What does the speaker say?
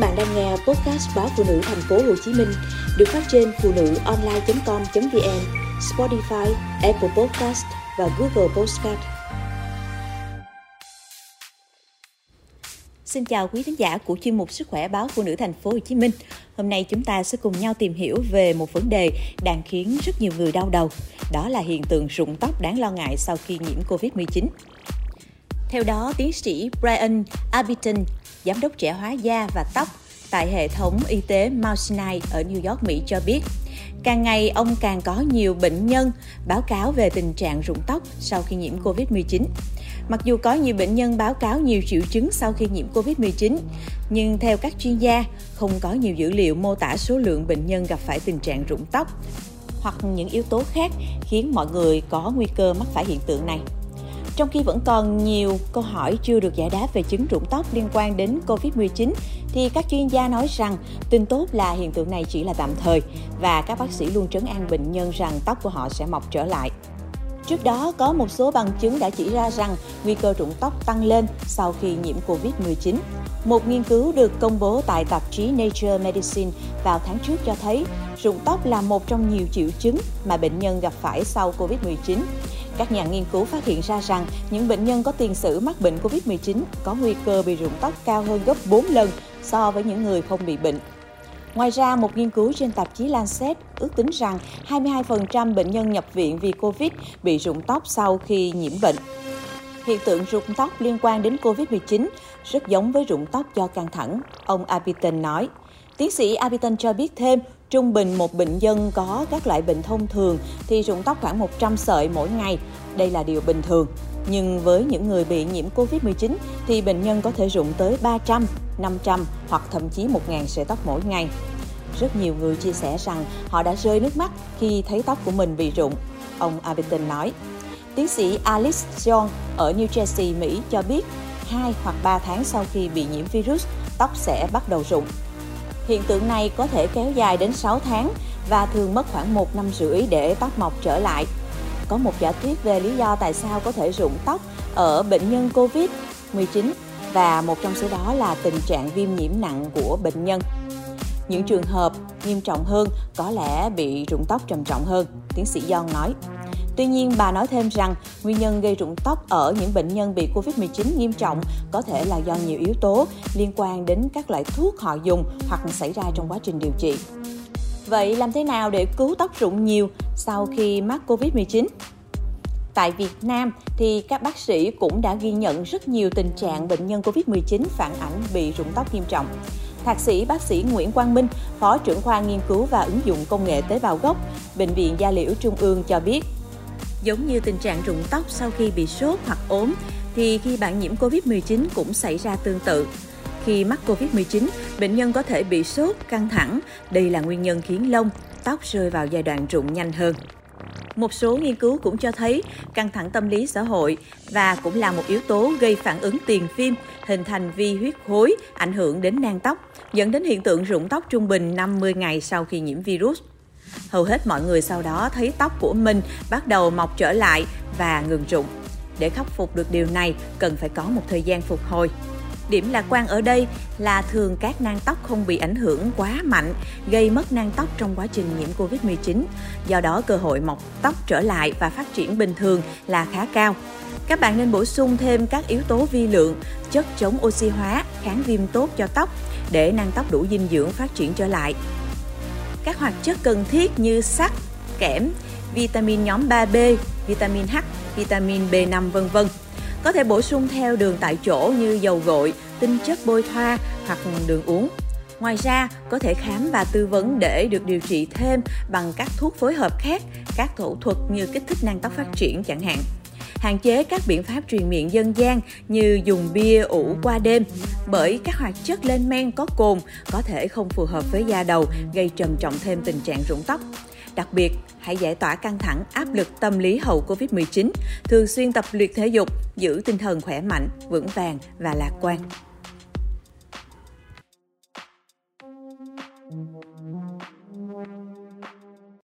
bạn đang nghe podcast báo phụ nữ thành phố Hồ Chí Minh được phát trên phụ nữ online.com.vn, Spotify, Apple Podcast và Google Podcast. Xin chào quý khán giả của chuyên mục Sức khỏe báo phụ nữ thành phố Hồ Chí Minh. Hôm nay chúng ta sẽ cùng nhau tìm hiểu về một vấn đề đang khiến rất nhiều người đau đầu. Đó là hiện tượng rụng tóc đáng lo ngại sau khi nhiễm Covid-19. Theo đó, tiến sĩ Brian Abiton, giám đốc trẻ hóa da và tóc tại hệ thống y tế Mount Sinai ở New York, Mỹ cho biết, càng ngày ông càng có nhiều bệnh nhân báo cáo về tình trạng rụng tóc sau khi nhiễm Covid-19. Mặc dù có nhiều bệnh nhân báo cáo nhiều triệu chứng sau khi nhiễm Covid-19, nhưng theo các chuyên gia, không có nhiều dữ liệu mô tả số lượng bệnh nhân gặp phải tình trạng rụng tóc hoặc những yếu tố khác khiến mọi người có nguy cơ mắc phải hiện tượng này. Trong khi vẫn còn nhiều câu hỏi chưa được giải đáp về chứng rụng tóc liên quan đến COVID-19, thì các chuyên gia nói rằng tin tốt là hiện tượng này chỉ là tạm thời và các bác sĩ luôn trấn an bệnh nhân rằng tóc của họ sẽ mọc trở lại. Trước đó, có một số bằng chứng đã chỉ ra rằng nguy cơ rụng tóc tăng lên sau khi nhiễm COVID-19. Một nghiên cứu được công bố tại tạp chí Nature Medicine vào tháng trước cho thấy rụng tóc là một trong nhiều triệu chứng mà bệnh nhân gặp phải sau COVID-19. Các nhà nghiên cứu phát hiện ra rằng những bệnh nhân có tiền sử mắc bệnh COVID-19 có nguy cơ bị rụng tóc cao hơn gấp 4 lần so với những người không bị bệnh. Ngoài ra, một nghiên cứu trên tạp chí Lancet ước tính rằng 22% bệnh nhân nhập viện vì COVID bị rụng tóc sau khi nhiễm bệnh. Hiện tượng rụng tóc liên quan đến COVID-19 rất giống với rụng tóc do căng thẳng, ông Abiton nói. Tiến sĩ Abiton cho biết thêm, trung bình một bệnh nhân có các loại bệnh thông thường thì rụng tóc khoảng 100 sợi mỗi ngày. Đây là điều bình thường. Nhưng với những người bị nhiễm COVID-19 thì bệnh nhân có thể rụng tới 300, 500 hoặc thậm chí 1.000 sợi tóc mỗi ngày. Rất nhiều người chia sẻ rằng họ đã rơi nước mắt khi thấy tóc của mình bị rụng. Ông Abitin nói. Tiến sĩ Alice John ở New Jersey, Mỹ cho biết 2 hoặc 3 tháng sau khi bị nhiễm virus, tóc sẽ bắt đầu rụng. Hiện tượng này có thể kéo dài đến 6 tháng và thường mất khoảng 1 năm rưỡi để tóc mọc trở lại. Có một giả thuyết về lý do tại sao có thể rụng tóc ở bệnh nhân COVID-19 và một trong số đó là tình trạng viêm nhiễm nặng của bệnh nhân. Những trường hợp nghiêm trọng hơn có lẽ bị rụng tóc trầm trọng hơn, tiến sĩ Yon nói. Tuy nhiên, bà nói thêm rằng nguyên nhân gây rụng tóc ở những bệnh nhân bị COVID-19 nghiêm trọng có thể là do nhiều yếu tố liên quan đến các loại thuốc họ dùng hoặc xảy ra trong quá trình điều trị. Vậy làm thế nào để cứu tóc rụng nhiều sau khi mắc COVID-19? Tại Việt Nam thì các bác sĩ cũng đã ghi nhận rất nhiều tình trạng bệnh nhân COVID-19 phản ảnh bị rụng tóc nghiêm trọng. Thạc sĩ bác sĩ Nguyễn Quang Minh, Phó trưởng khoa nghiên cứu và ứng dụng công nghệ tế bào gốc, Bệnh viện Gia Liễu Trung ương cho biết, Giống như tình trạng rụng tóc sau khi bị sốt hoặc ốm, thì khi bạn nhiễm COVID-19 cũng xảy ra tương tự. Khi mắc COVID-19, bệnh nhân có thể bị sốt, căng thẳng. Đây là nguyên nhân khiến lông, tóc rơi vào giai đoạn rụng nhanh hơn. Một số nghiên cứu cũng cho thấy căng thẳng tâm lý xã hội và cũng là một yếu tố gây phản ứng tiền phim, hình thành vi huyết khối, ảnh hưởng đến nang tóc, dẫn đến hiện tượng rụng tóc trung bình 50 ngày sau khi nhiễm virus. Hầu hết mọi người sau đó thấy tóc của mình bắt đầu mọc trở lại và ngừng rụng. Để khắc phục được điều này, cần phải có một thời gian phục hồi. Điểm lạc quan ở đây là thường các nang tóc không bị ảnh hưởng quá mạnh, gây mất nang tóc trong quá trình nhiễm Covid-19. Do đó, cơ hội mọc tóc trở lại và phát triển bình thường là khá cao. Các bạn nên bổ sung thêm các yếu tố vi lượng, chất chống oxy hóa, kháng viêm tốt cho tóc để nang tóc đủ dinh dưỡng phát triển trở lại các hoạt chất cần thiết như sắt, kẽm, vitamin nhóm 3B, vitamin H, vitamin B5 vân vân. Có thể bổ sung theo đường tại chỗ như dầu gội, tinh chất bôi thoa hoặc đường uống. Ngoài ra, có thể khám và tư vấn để được điều trị thêm bằng các thuốc phối hợp khác, các thủ thuật như kích thích nang tóc phát triển chẳng hạn hạn chế các biện pháp truyền miệng dân gian như dùng bia ủ qua đêm bởi các hoạt chất lên men có cồn có thể không phù hợp với da đầu gây trầm trọng thêm tình trạng rụng tóc. Đặc biệt, hãy giải tỏa căng thẳng, áp lực tâm lý hậu Covid-19, thường xuyên tập luyện thể dục, giữ tinh thần khỏe mạnh, vững vàng và lạc quan.